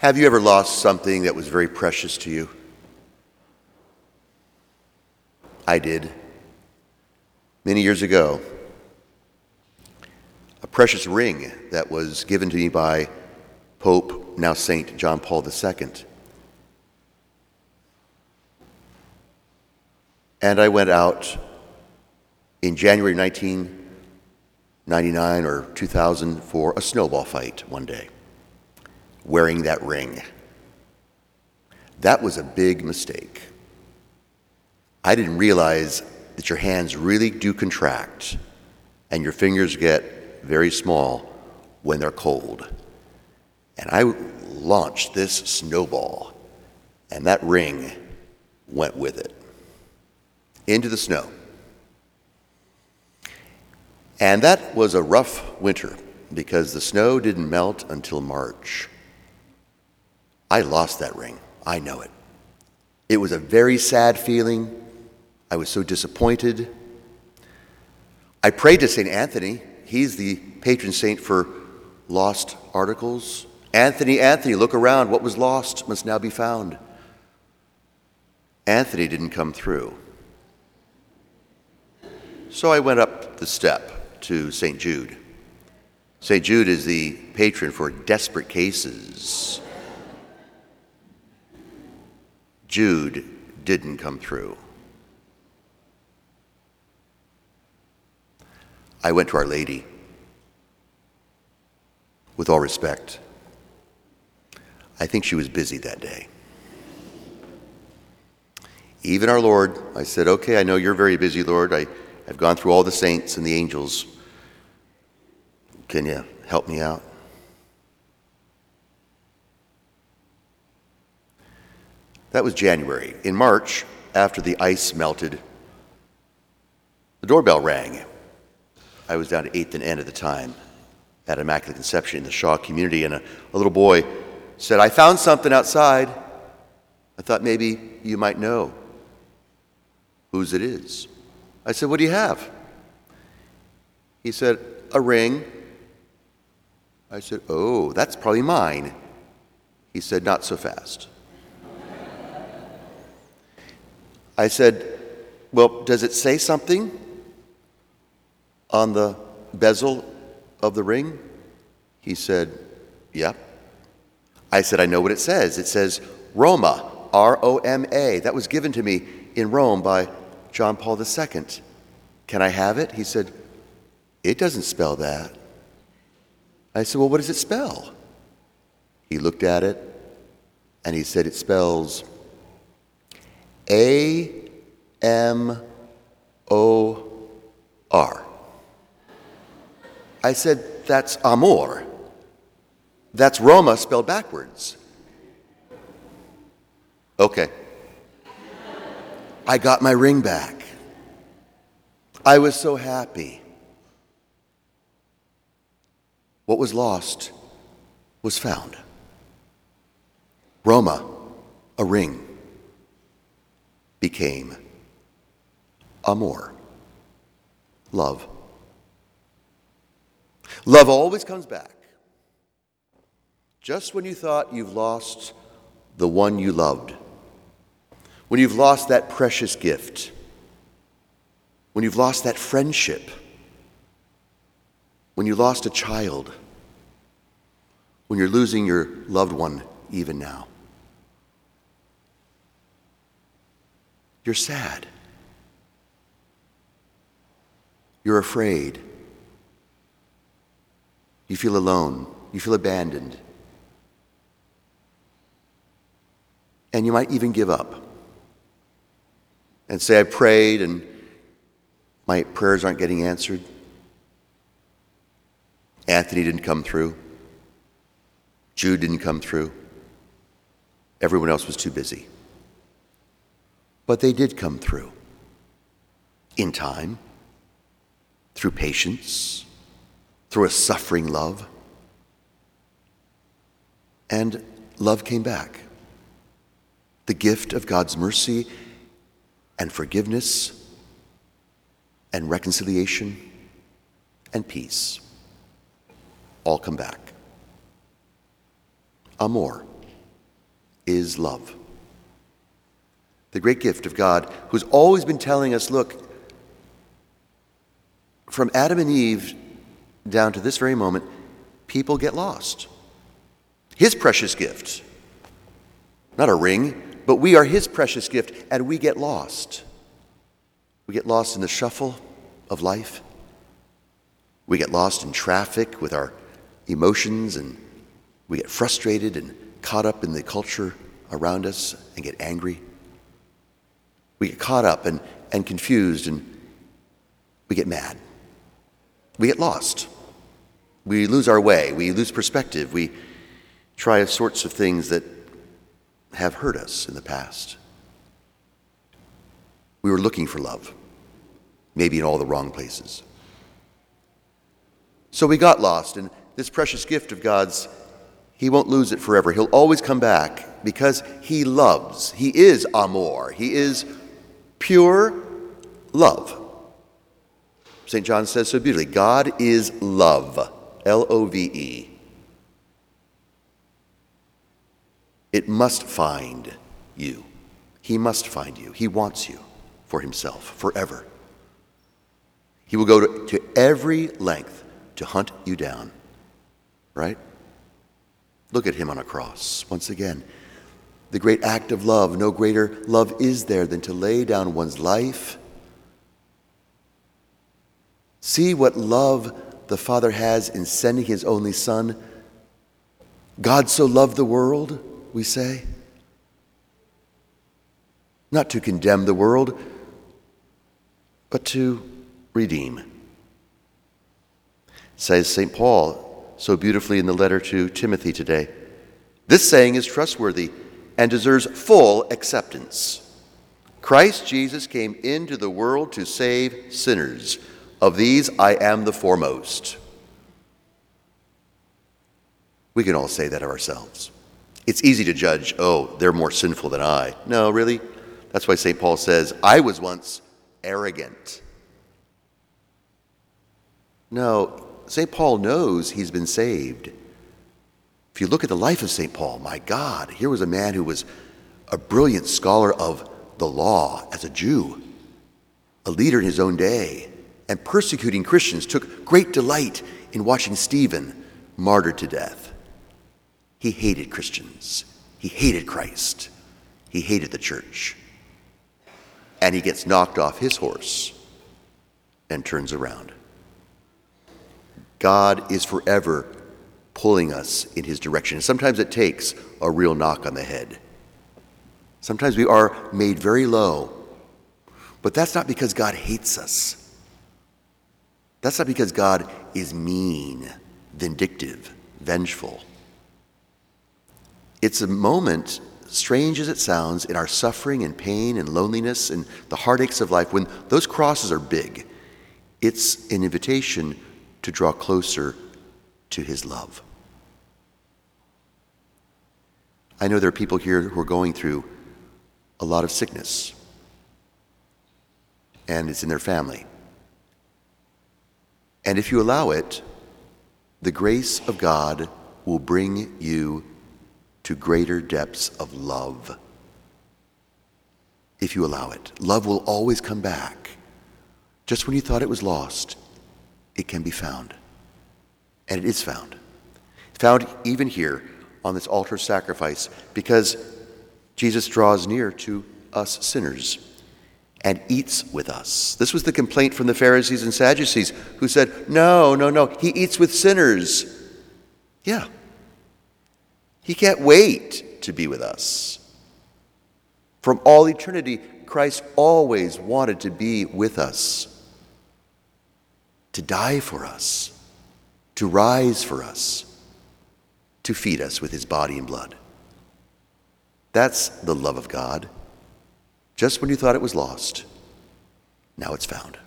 Have you ever lost something that was very precious to you? I did. Many years ago, a precious ring that was given to me by Pope, now Saint John Paul II. And I went out in January 1999 or 2000 for a snowball fight one day, wearing that ring. That was a big mistake. I didn't realize that your hands really do contract and your fingers get very small when they're cold. And I launched this snowball, and that ring went with it into the snow. And that was a rough winter because the snow didn't melt until March. I lost that ring. I know it. It was a very sad feeling. I was so disappointed. I prayed to St. Anthony. He's the patron saint for lost articles. Anthony, Anthony, look around. What was lost must now be found. Anthony didn't come through. So I went up the step to St. Jude. St. Jude is the patron for desperate cases. Jude didn't come through. I went to Our Lady. With all respect, I think she was busy that day. Even our Lord, I said, Okay, I know you're very busy, Lord. I I've gone through all the saints and the angels. Can you help me out? That was January. In March, after the ice melted, the doorbell rang. I was down at 8th and N at the time at Immaculate Conception in the Shaw community, and a, a little boy said, I found something outside. I thought maybe you might know whose it is. I said, What do you have? He said, A ring. I said, Oh, that's probably mine. He said, Not so fast. I said, Well, does it say something on the bezel of the ring? He said, Yep. I said, I know what it says. It says Roma, R O M A. That was given to me in Rome by John Paul II. Can I have it? He said, It doesn't spell that. I said, Well, what does it spell? He looked at it and he said, It spells A M O R. I said, That's amor. That's Roma spelled backwards. Okay. I got my ring back. I was so happy. What was lost was found. Roma, a ring, became amor, love. Love always comes back. Just when you thought you've lost the one you loved when you've lost that precious gift, when you've lost that friendship, when you lost a child, when you're losing your loved one even now. You're sad. You're afraid. You feel alone. You feel abandoned. And you might even give up and say, I prayed and my prayers aren't getting answered. Anthony didn't come through. Jude didn't come through. Everyone else was too busy. But they did come through in time, through patience, through a suffering love. And love came back. The gift of God's mercy and forgiveness and reconciliation and peace all come back. Amor, is love. The great gift of God, who's always been telling us look, from Adam and Eve down to this very moment, people get lost. His precious gift, not a ring, but we are His precious gift, and we get lost. We get lost in the shuffle of life. We get lost in traffic with our emotions, and we get frustrated and caught up in the culture around us and get angry. We get caught up and, and confused, and we get mad. We get lost. We lose our way. We lose perspective. We try sorts of things that have hurt us in the past. We were looking for love, maybe in all the wrong places. So we got lost, and this precious gift of God's, He won't lose it forever. He'll always come back because He loves. He is amor. He is pure love. St. John says so beautifully God is love, L O V E. It must find you. He must find you. He wants you for himself forever. He will go to, to every length to hunt you down, right? Look at him on a cross once again. The great act of love. No greater love is there than to lay down one's life. See what love the Father has in sending his only Son. God so loved the world we say? Not to condemn the world, but to redeem. Says St. Paul so beautifully in the letter to Timothy today. This saying is trustworthy and deserves full acceptance. Christ Jesus came into the world to save sinners. Of these, I am the foremost. We can all say that of ourselves. It's easy to judge, oh, they're more sinful than I. No, really? That's why St. Paul says, I was once arrogant. No, St. Paul knows he's been saved. If you look at the life of St. Paul, my God, here was a man who was a brilliant scholar of the law as a Jew, a leader in his own day, and persecuting Christians, took great delight in watching Stephen martyred to death. He hated Christians. He hated Christ. He hated the church. And he gets knocked off his horse and turns around. God is forever pulling us in his direction. sometimes it takes a real knock on the head. Sometimes we are made very low. But that's not because God hates us. That's not because God is mean, vindictive, vengeful. It's a moment, strange as it sounds, in our suffering and pain and loneliness and the heartaches of life, when those crosses are big, it's an invitation to draw closer to His love. I know there are people here who are going through a lot of sickness, and it's in their family. And if you allow it, the grace of God will bring you to greater depths of love. If you allow it, love will always come back. Just when you thought it was lost, it can be found. And it is found. Found even here on this altar sacrifice because Jesus draws near to us sinners and eats with us. This was the complaint from the Pharisees and Sadducees who said, No, no, no, he eats with sinners. Yeah, he can't wait to be with us. From all eternity, Christ always wanted to be with us, to die for us, to rise for us, to feed us with his body and blood. That's the love of God. Just when you thought it was lost, now it's found.